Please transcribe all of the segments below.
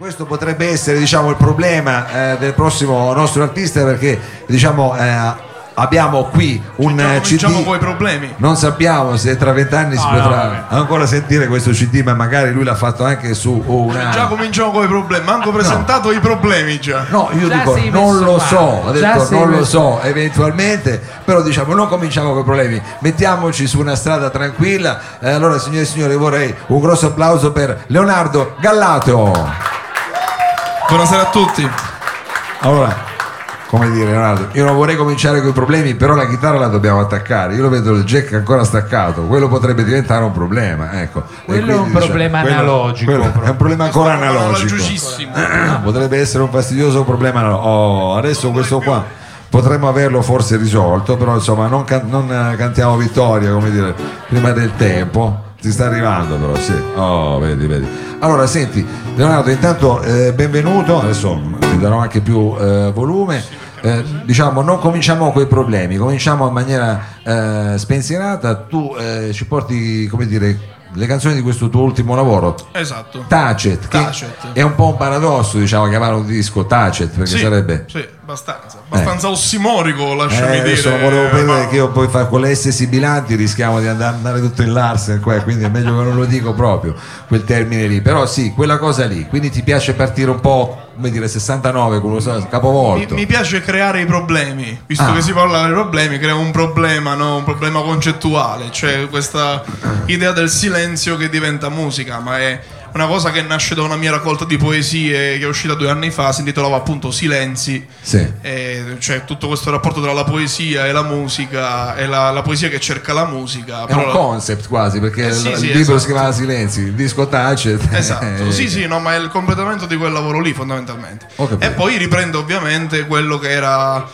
Questo potrebbe essere diciamo, il problema eh, del prossimo nostro artista perché diciamo, eh, abbiamo qui un Già CD. cominciamo con i problemi. Non sappiamo se tra vent'anni si No, no, potrà ancora sentire questo CD, ma magari lui l'ha fatto anche su una. Già cominciamo con i problemi. Manco presentato i problemi già. No, io Già dico non lo male. so, ho Già detto non lo so eventualmente, però diciamo non cominciamo con i problemi, mettiamoci su una strada tranquilla. Eh, allora signore e signori vorrei un grosso applauso per Leonardo Gallato. Buonasera a tutti. Allora, come dire Leonardo, io non vorrei cominciare con i problemi, però la chitarra la dobbiamo attaccare. Io lo vedo il jack ancora staccato, quello potrebbe diventare un problema. Ecco. Quello è quindi, un problema quello- analogico, quello è un problema ancora analogico. Potrebbe essere un fastidioso problema. analogico. Oh, adesso questo qua potremmo averlo forse risolto, però insomma non, can- non, cantiamo vittoria, come dire, prima del tempo. Ti sta arrivando però, sì. Oh, vedi, vedi. Allora, senti, Leonardo, intanto eh, benvenuto, adesso ti darò anche più eh, volume. Eh, diciamo, non cominciamo con i problemi, cominciamo in maniera eh, spensierata. Tu eh, ci porti, come dire, le canzoni di questo tuo ultimo lavoro, Esatto. Tacet, è un po' un paradosso, diciamo, chiamare un disco Tacet, perché Sì, sarebbe... Sì, abbastanza. Abbastanza ossimorico, Eh, lasciami dire. adesso non volevo prendere Paolo. che io poi fa- con le S sibilanti rischiamo di andare, andare tutto in Larsen qua, quindi è meglio che non lo dico proprio quel termine lì. Però sì, quella cosa lì. Quindi ti piace partire un po', come dire, 69 con lo so- Mi, capovolto. mi piace creare i problemi, visto Ah. che si parla dei problemi, creo un problema, no? un problema concettuale, cioè questa idea del silenzio che diventa musica, ma è una cosa che nasce da una mia raccolta di poesie che è uscita due anni fa, si intitolava appunto Silenzi, Sì. e cioè tutto questo rapporto tra la poesia e la musica, e la, la poesia che cerca la musica. È un però- concept quasi, perché Eh, sì, il sì, libro esatto. si chiamava Silenzi, il disco Tacet. Esatto, sì, sì, no, ma è il completamento di quel lavoro lì fondamentalmente. E poi riprende ovviamente quello che era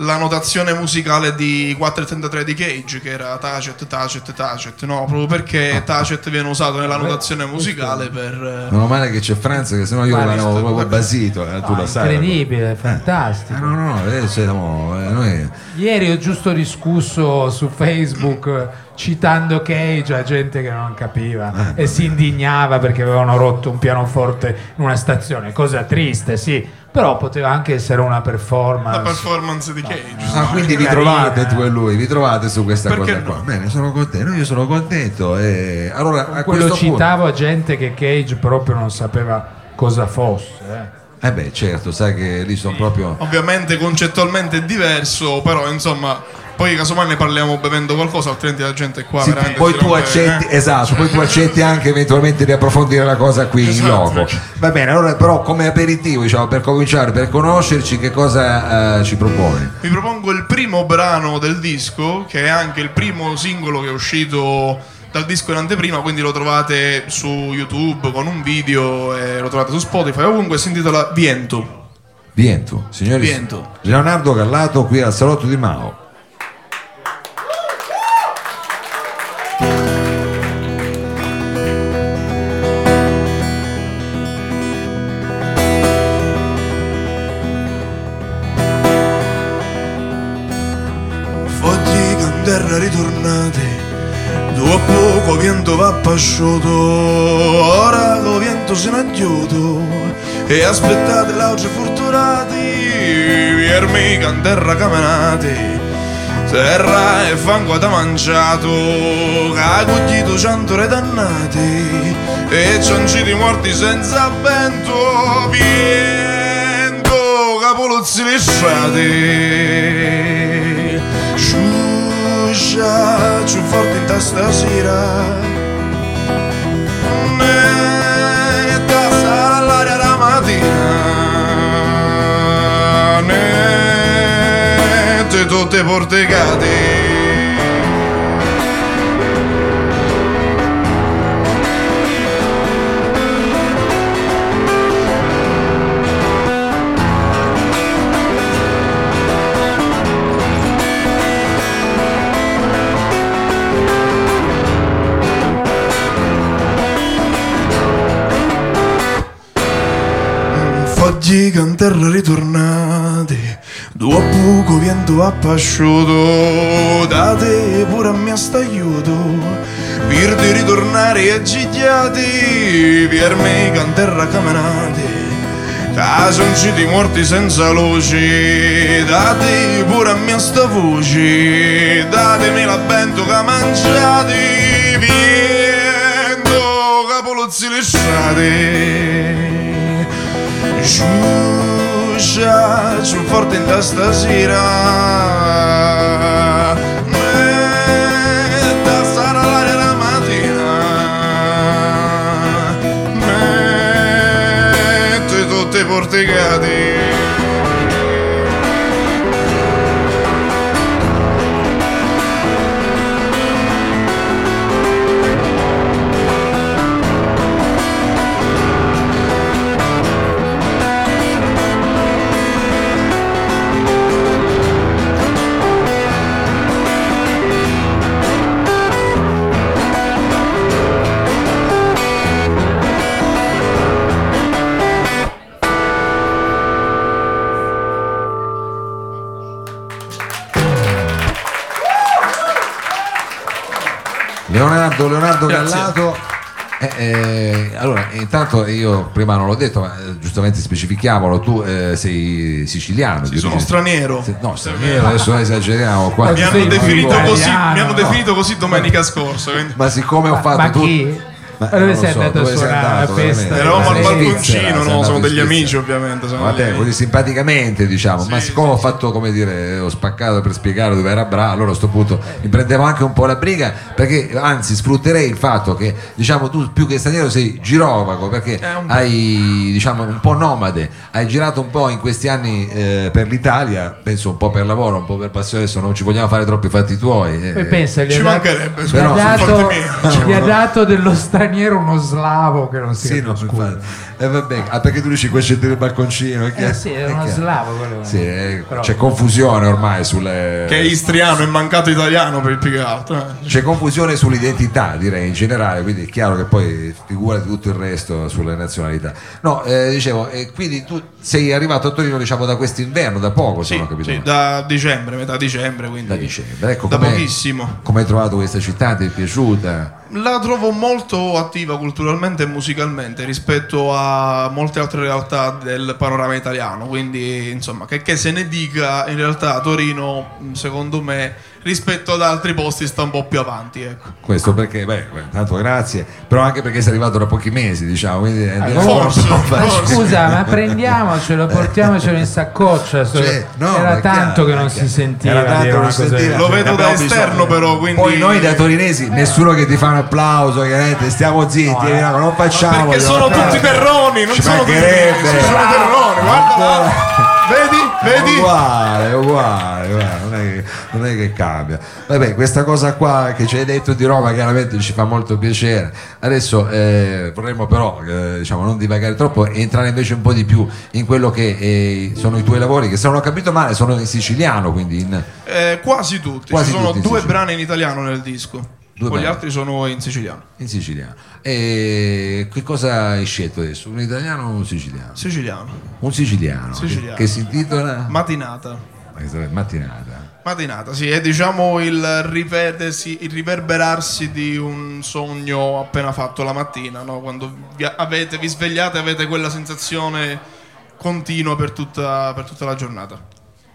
la notazione musicale di 433 di Cage, che era Tacet, Tacet, Tacet, no? Proprio Ah. perché Tacet viene usato nella notazione musicale per... Meno male che c'è Franz, che sennò io Ma l'avevo proprio basito, eh, tu lo sai. Incredibile, Eh, fantastico. no, no, no, eh, cioè, no, eh, noi... Ieri ho giusto discusso su Facebook eh, citando Cage a gente che non capiva Eh. e si indignava perché avevano rotto un pianoforte in una stazione, cosa triste, sì, però poteva anche essere una performance. La performance di Cage. Ah, quindi vi trovate tu e lui, vi trovate su questa Perché cosa no? qua. Bene, sono contento, io sono contento. E allora a Quello questo punto, citavo a gente che Cage proprio non sapeva cosa fosse. eh. eh beh, certo, sai che lì sono proprio Ovviamente concettualmente è diverso, però insomma, poi casomai ne parliamo bevendo qualcosa, altrimenti la gente qua Sì, veramente poi tu accetti, eh. esatto, poi tu accetti anche eventualmente di approfondire la cosa qui in Esatto. loco. Va bene, allora però come aperitivo, diciamo, per cominciare, per conoscerci, che cosa eh, ci proponi? Vi propongo il primo brano del disco, che è anche il primo singolo che è uscito dal disco in anteprima, quindi lo trovate su YouTube con un video e lo trovate su Spotify. Ovunque si intitola Viento. Viento, signori. Viento. Leonardo Gallato qui al salotto di Mao. Poco vento va pasciuto, ora lo vento se ne chiuso, e aspettate l'auge fortunati, viermi canterra camminati. Terra e fango da mangiato, che ha coglito cento re dannati, e cianciti morti senza vento, vento, capoluzzi lisciati. Sciuscia, più forte in testa sera, ne tassa all'aria la mattina, te tutte porticate. Fogli canterra ritornati, dopo poco vento appasciuto, date pure a me sta aiuto, per di ritornare aggigliati, per me canterra camminati, Casonci morti senza luci, date pure a mia sta voce, datemi la bento che mangiati, viendo capolozzi lisciati. Giuscia sul forte in da stasera, metta sarà l'aria la mattina, mette tutti i Leonardo Grazie. Gallato. eh, eh, allora, intanto io prima non l'ho detto, ma eh, giustamente specifichiamolo, tu eh, sei siciliano. Sì, sono straniero. Se- No, straniero, adesso non esageriamo qua. Mi hanno, definito così, mi hanno no. definito così domenica scorsa. quindi- Ma siccome ho fatto ma? Ma Ma dove sei so, andato a suonare andato, alla festa? Eravamo al balconcino, no? Sono degli amici, ovviamente. Degli- così simpaticamente diciamo, ma Sì, siccome sì, ho fatto come dire, ho spaccato per spiegare dove era bravo, allora a sto punto mi prendevo anche un po' la briga perché anzi sfrutterei il fatto che diciamo tu più che straniero sei girovago perché hai diciamo un po' nomade, hai girato un po' in questi anni eh, per l'Italia, penso un po' per lavoro, un po' per passione, adesso non ci vogliamo fare troppi fatti tuoi. eh. Pensa, gli Ci ha dato- mancherebbe, gli ha però- dato, gli ha dato dello straniero uno slavo che non si Sì, no, capisce. Eh, vabbè, ah, perché tu dici c'è il balconcino? è Eh chiaro- sì, è era uno chiaro. slavo quello. Sì, eh, c'è confusione ormai sulle. Che è istriano e mancato italiano per il più che altro. eh. C'è confusione sull'identità, direi in generale, quindi è chiaro che poi figura tutto il resto sulle nazionalità. No, eh, dicevo, e quindi tu sei arrivato a Torino diciamo da quest'inverno, da poco, se Sì, non ho capito. sì, da dicembre, metà dicembre. Quindi Da dicembre. Ecco, da com'è- pochissimo. Come hai trovato questa città? Ti è piaciuta? La trovo molto attiva culturalmente e musicalmente rispetto a molte altre realtà del panorama italiano. Quindi, insomma, che, che se ne dica, in realtà Torino, secondo me, rispetto ad altri posti sta un po' più avanti. Ecco. Questo perché, beh, tanto grazie, però anche perché sei arrivato da pochi mesi, diciamo, quindi Ah, forse, non Ma facile. scusa, ma prendiamocelo, portiamocelo in saccoccia. Cioè, no, Era tanto chiaro, che non chiaro. si sentiva Era tanto non sentiva. Lo vedo da esterno, bisogno. però. Quindi... Poi noi da torinesi, nessuno che ti fa un applauso, chiaramente, stiamo zitti, No, eh. no, non facciamo. Perché sono tutti terroni, non sono tutti terroni, guarda. Vedi? Vedi? Uguale, uguale, uguale, non, è che, non è che cambia. Vabbè, questa cosa qua che ci hai detto di Roma chiaramente ci fa molto piacere. Adesso eh, vorremmo però eh, diciamo, non divagare troppo e entrare invece un po' di più in quello che eh, sono i tuoi lavori, che se non ho capito male sono in siciliano, quindi in, Eh, quasi tutti. Quasi Ci sono tutti due brani in italiano nel disco. Due Poi gli altri sono in siciliano. in siciliano. E che cosa hai scelto adesso? Un italiano o un siciliano? Siciliano. Un siciliano, Siciliano. Che, che si intitola Matinata. Ma che sarebbe mattinata. Mattinata, sì, è diciamo il il riverberarsi di un sogno appena fatto la mattina, no? Quando vi, avete, vi svegliate avete quella sensazione continua per tutta, per tutta la giornata.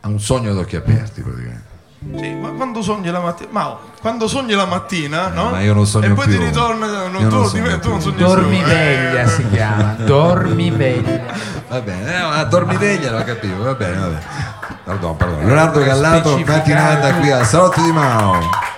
Ha un sogno ad occhi aperti praticamente. Sì, ma quando sogni la mattina, ma oh, quando sogni la mattina, no? Eh, ma io non sogno E poi più. ti ritorna, non, tu, non sogno me, tu non sogni Dormiveglia eh. si chiama, dormiveglia. Va bene, eh, dormiveglia lo capivo, va bene, va bene. Pardon, pardon. Leonardo Gallato, mattinata qui al Salotto di Mao.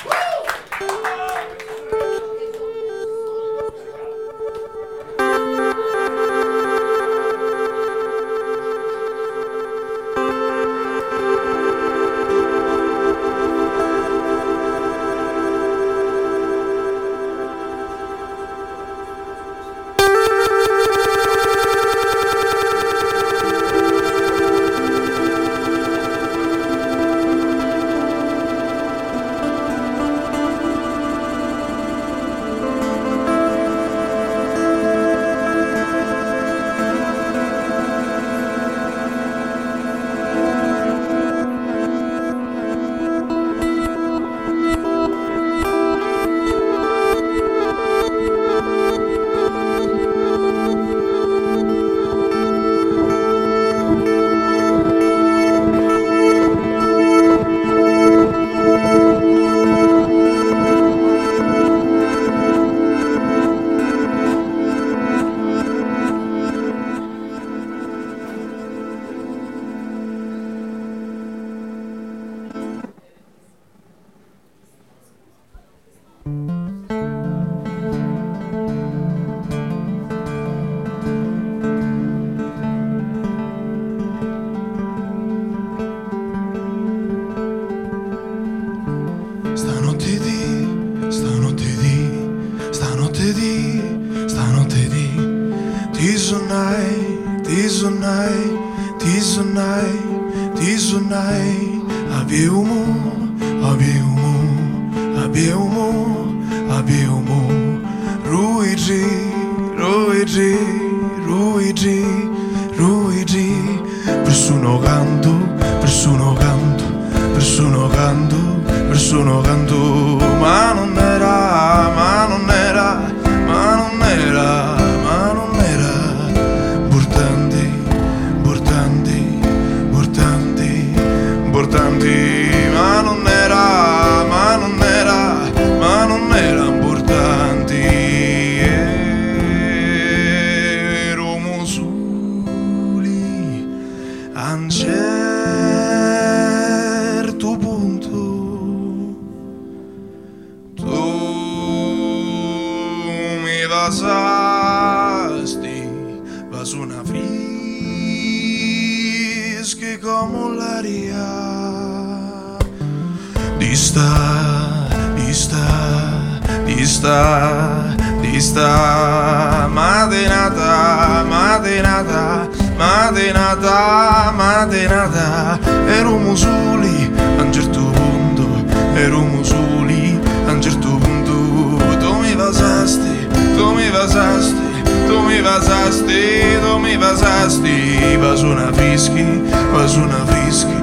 Persino canto, persino canto, persino canto, persino canto, dista matinata matinata matinata matinata ero soli a un certo punto ero soli a un certo punto. Tu mi basasti tu mi basasti tu mi basasti tu mi basasti. Va su una fischi va su una fischi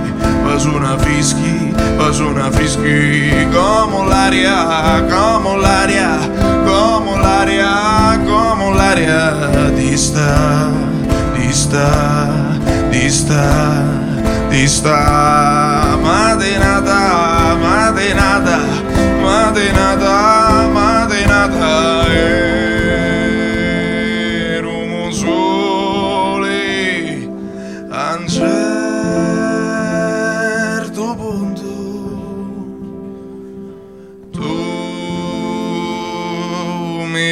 va su una fischi va su una fischi. Come l'aria come l'aria l'aria come l'aria. Dista dista dista dista. Matinata matinata matinata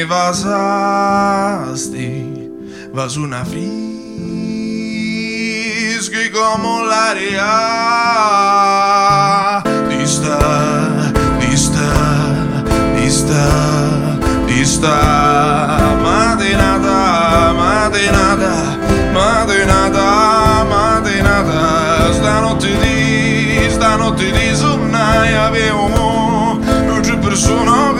mi basasti va su una frisca come l'aria. Dista dista dista dista. Matinata matinata matinata matinata. Stanotte di stanotte di sonnai avevo non c'è persona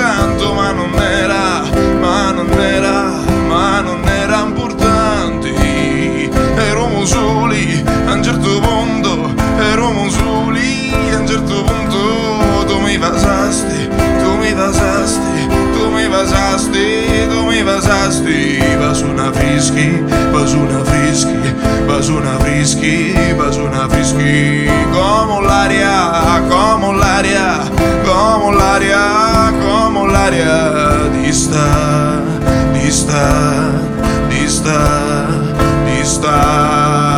su una frischi va su una frischi va su una frischi va su una frischi come l'aria come l'aria come l'aria come l'aria dista dista dista dista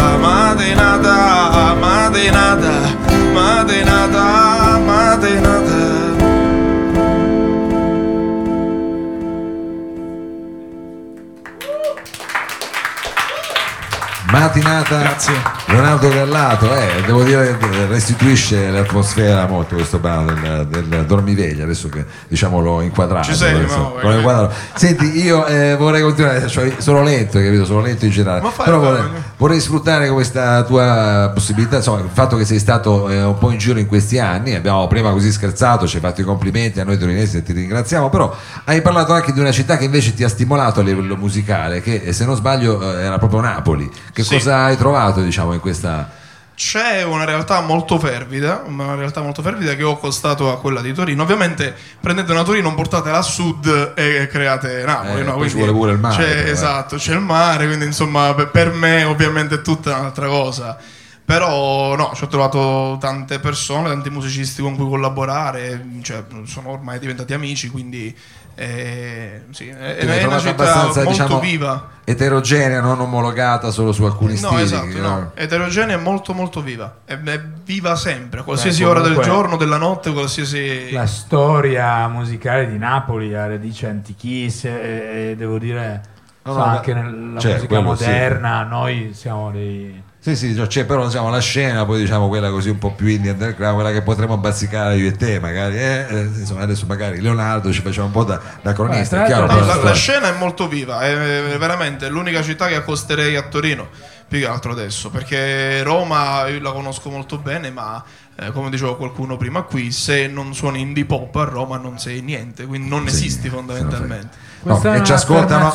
Matinata Grazie. Leonardo Gallato, eh, devo dire che restituisce l'atmosfera molto questo brano del, del dormiveglia, adesso che diciamo l'ho inquadrato. Ci sei, adesso, l'ho eh. inquadrato. Senti, io eh, vorrei continuare, cioè, sono lento, capito? Sono lento in generale. Però vorrei, vorrei sfruttare questa tua possibilità, insomma, il fatto che sei stato eh, un po' in giro in questi anni, abbiamo prima così scherzato, ci hai fatto i complimenti a noi torinesi e ti ringraziamo, però hai parlato anche di una città che invece ti ha stimolato a livello musicale, che eh, se non sbaglio eh, era proprio Napoli. Che Sì. cosa hai trovato, diciamo, in questa... C'è una realtà molto fervida, una realtà molto fervida che ho accostato a quella di Torino. Ovviamente prendete una Torino, portatela a sud e create Napoli. Eh, no? poi ci vuole pure il mare, c'è- eh. esatto, c'è il mare, quindi insomma per- per me ovviamente è tutta un'altra cosa. Però no, ci ho trovato tante persone, tanti musicisti con cui collaborare, cioè, sono ormai diventati amici, quindi eh, sì, è, hai è una città abbastanza, molto diciamo, viva. eterogenea, non omologata solo su alcuni No, stili. esatto, no. Eterogenea è molto molto viva. È, è viva sempre, a qualsiasi Beh, ora del giorno, della notte, qualsiasi... La storia musicale di Napoli ha radici antichissime e, e devo dire No, So, no, anche nella cioè, musica quello sì. moderna noi siamo dei... Sì, sì, c'è però diciamo, la scena, poi diciamo quella così un po' più indie underground, quella che potremmo bazzicare io e te, magari. eh, eh, insomma, adesso magari Leonardo ci faceva un po' da, da cronista. Beh, chiaro, però- la, la scena è molto viva, è veramente l'unica città che accosterei a Torino, più che altro adesso, perché Roma io la conosco molto bene, ma eh, come diceva qualcuno prima qui, se non suoni indie pop a Roma non sei niente, quindi non Sì, esisti fondamentalmente. No, e è ci ascoltano.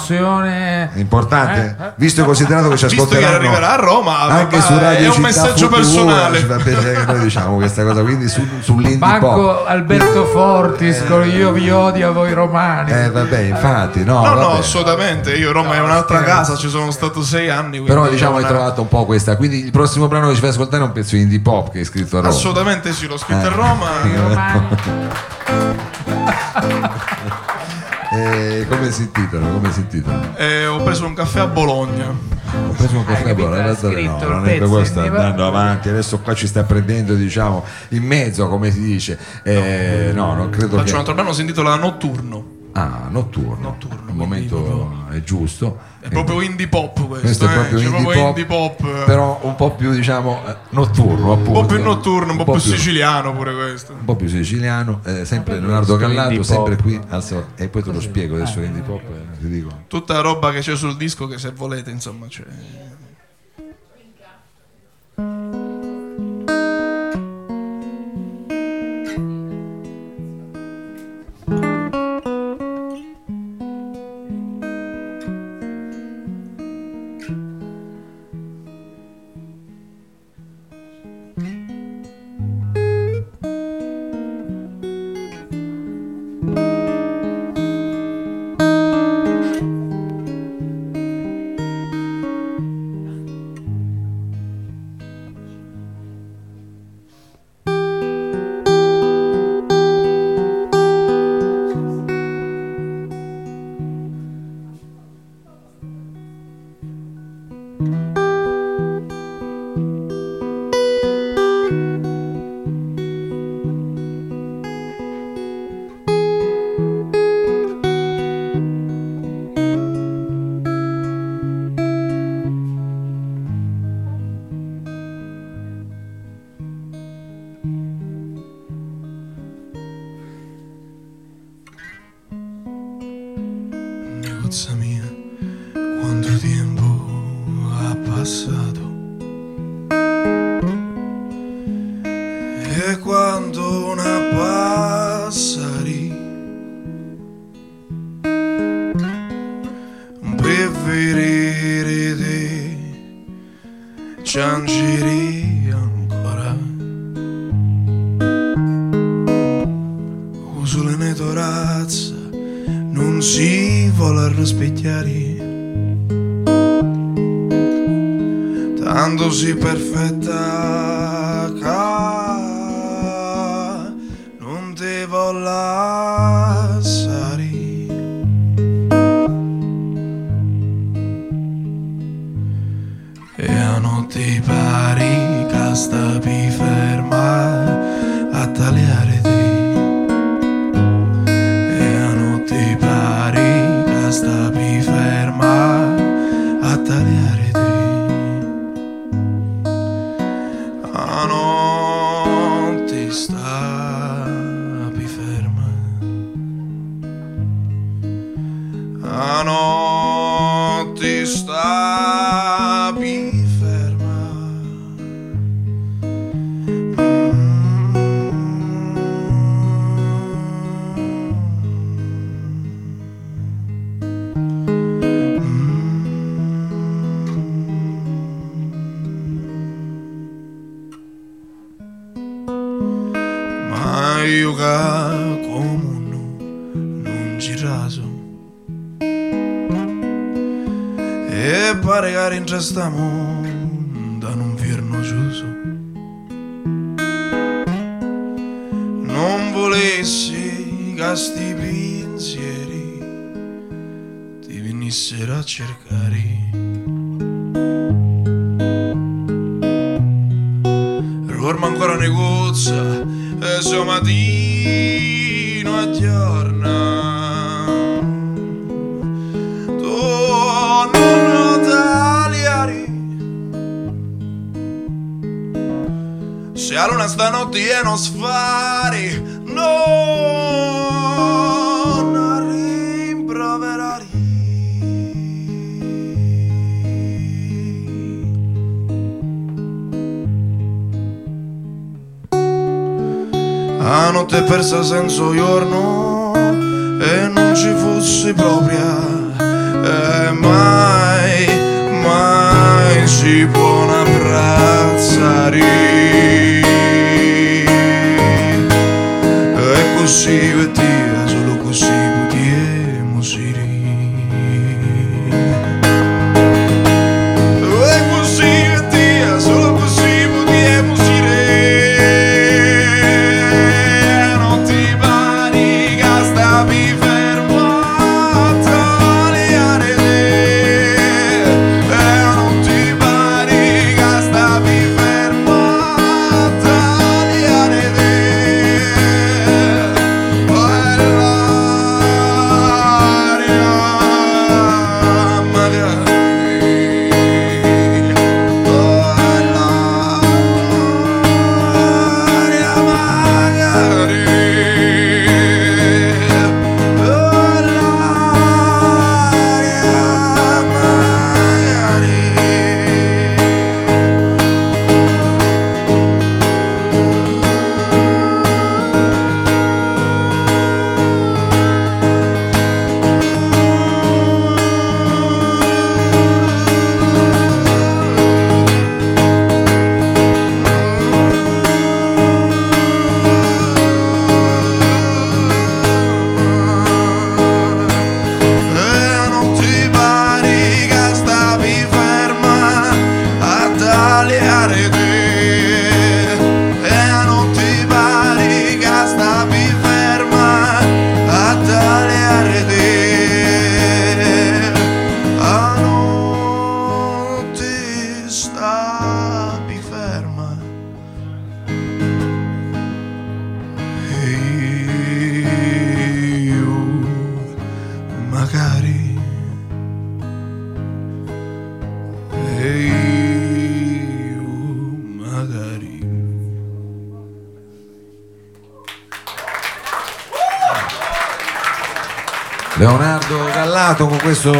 Importante, Eh, eh. visto e considerato che ci Visto che ascolteranno arriverà a Roma, anche su è Radio un Città messaggio Futura, personale. ci fa piacere che noi diciamo questa cosa, quindi su, sull'indie Banco pop. Alberto Fortis con io vi odio a voi romani. Eh vabbè, infatti, no, No, no, assolutamente. Io Roma è un'altra casa, ci sono stato sei anni. Però diciamo hai non è- trovato un po' questa, quindi il prossimo brano che ci fai ascoltare è un pezzo indie pop che hai scritto a Roma. Assolutamente sì, l'ho scritto Eh. a Roma. I romani. Eh, come si intitola? Come si intitola? E ho preso un caffè a Bologna. Ho preso un caffè a Bologna, realtà scritto no, non è sta in- andando avanti, adesso qua ci sta prendendo diciamo in mezzo come si dice. Eh, no, non credo Faccio che... un altro brano, si intitola Notturno. Ah, notturno. Notturno, Il momento proprio- è giusto. È proprio indie pop questo. Questo è eh, proprio, indie, proprio pop, indie pop. eh, però un po' più diciamo eh, notturno appunto. un po' più notturno, un po' più siciliano pure questo. un po' più siciliano, eh, sempre Leonardo Callato, indie sempre pop. qui al e poi te lo spiego adesso l'indie pop, eh, ti dico. Tutta la roba che c'è sul disco che se volete, insomma, c'è. Rintrestiamo da un firno chiuso Non volessi che sti pensieri ti venissero a cercare. Ricordo ancora negozia e so mattino a giorno Se la luna stanotte non sfari Non rimproverari. La notte persa senza giorno E non ci fossi propria e mai, mai si può abbracciare e così vestita Gallato con questo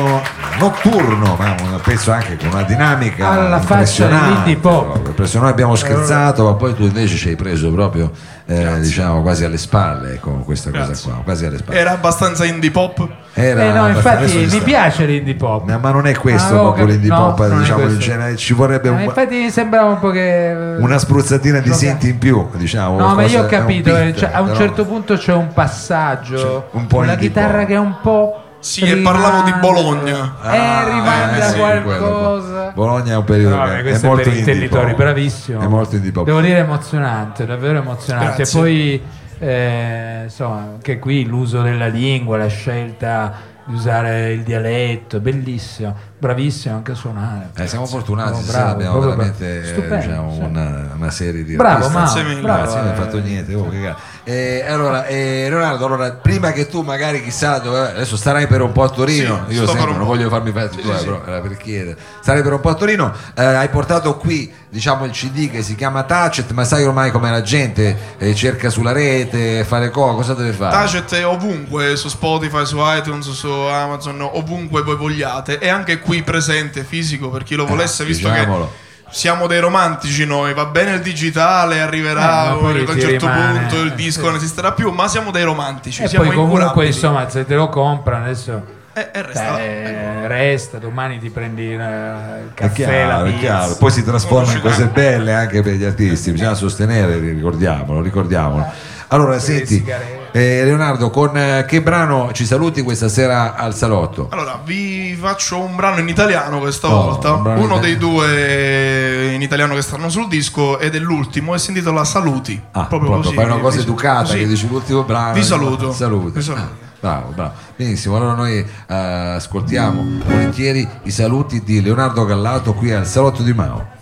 notturno, ma un pezzo anche con una dinamica Alla faccia impressionante. dell'indie pop. Impressionante. Noi abbiamo scherzato, ma poi tu invece ci hai preso proprio eh, diciamo quasi alle spalle con questa cosa Grazie. qua, quasi alle spalle. era abbastanza indie pop Era Eh no, infatti mi sta. piace l'indie pop. No, ma non è questo Ah, proprio l'indie no, pop, diciamo, questo. genere, ci vorrebbe Eh, un- infatti mi sembrava un po' che una spruzzatina di senti in più, diciamo. No, ma io ho capito, eh, beat, cioè, a un però- certo punto c'è un passaggio, un po' indie chitarra pop. che è un po'... Sì, e parlavo di Bologna. Eh, rimanda eh, sì, qualcosa. Bologna è un periodo No, che è molto per pop. bravissimo. È molto indie pop. Devo dire emozionante, davvero emozionante. Grazie. E poi, eh, insomma, anche qui l'uso della lingua, la scelta di usare il dialetto, bellissimo, bravissimo anche a suonare. Eh, siamo fortunati, Oh, stasera bravo, abbiamo veramente bravo. eh, Stupendo, diciamo, sì. una, una serie di Bravo, artisti. Grazie bravo, Grazie, non hai fatto niente. oh, che cazzo. Eh, allora, eh, Leonardo, allora, prima che tu magari chissà dove adesso starai per un po' a Torino, Sì, io sempre non voglio farmi fare Sì, tu, eh, sì, però era per chiedere. Starai per un po' a Torino, eh, hai portato qui diciamo il CD che si chiama Tacet, ma sai ormai come la gente eh, cerca sulla rete, fare cosa, cosa deve fare? Tacet è ovunque su Spotify, su iTunes, su Amazon, ovunque voi vogliate. E anche qui presente fisico per chi lo volesse, visto diciamolo. che siamo dei romantici noi. Va bene il digitale, arriverà Eh, a un certo rimane- punto il eh, disco non esisterà più, ma siamo dei romantici. E siamo poi comunque incurabili. insomma se te lo comprano adesso E, e resta là. eh, resta, domani ti prendi eh, il È caffè, chiaro, la è pizza. chiaro. Poi si trasforma in cose belle anche per gli artisti, bisogna sostenere, ricordiamolo, ricordiamolo. Allora, senti, eh, Leonardo, con eh, che brano ci saluti questa sera al salotto? Allora, vi faccio un brano in italiano questa Oh, volta. un Uno dei due in italiano che stanno sul disco ed è l'ultimo e si intitola Saluti. Ah, proprio, proprio, così. fai una cosa Vi- educata così. che dici l'ultimo brano. Vi saluto. Saluti. Vi saluto. Ah, bravo, bravo. Benissimo, allora noi eh, ascoltiamo volentieri i saluti di Leonardo Gallato qui al salotto di Mao.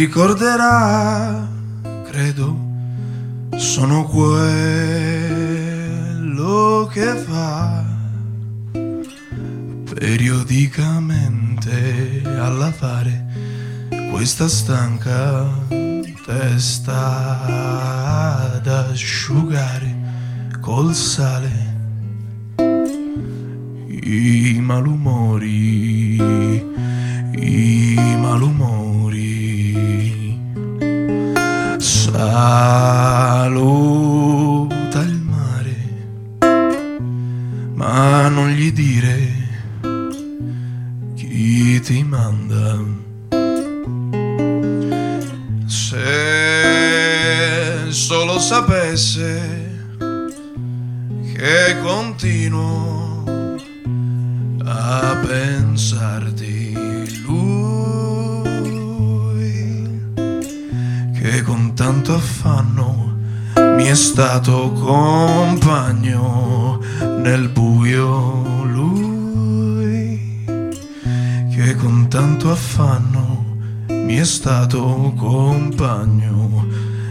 Ricorderà, credo, sono quello che fa periodicamente a lavare questa stanca testa ad asciugare col sale i malumori, i malumori. Ah. Stato compagno nel buio lui che con tanto affanno mi è stato compagno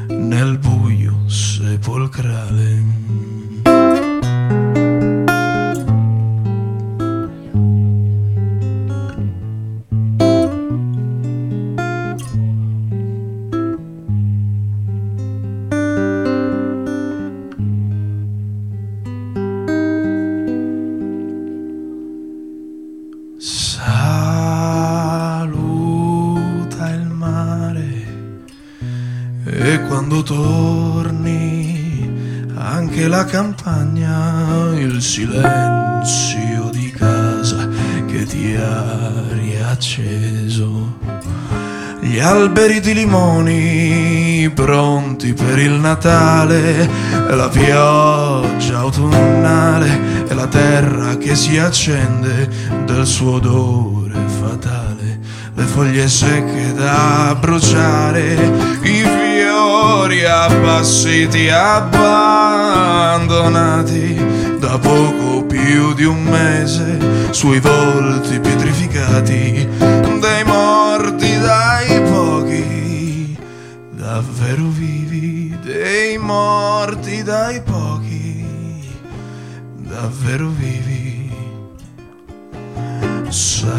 nel buio sepolcrale Gli alberi di limoni pronti per il Natale, la pioggia autunnale e la terra che si accende del suo odore fatale, le foglie secche da bruciare, i fiori appassiti abbandonati da poco più di un mese sui volti pietrificati davvero vivi dei morti dai pochi? Davvero vivi? Salutami.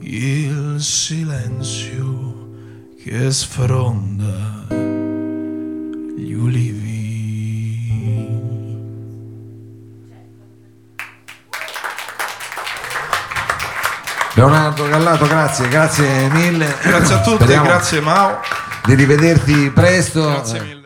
Il silenzio che sfronda gli ulivi Leonardo Gallato, grazie, grazie mille. grazie a tutti Speriamo grazie Mao di rivederti presto. grazie mille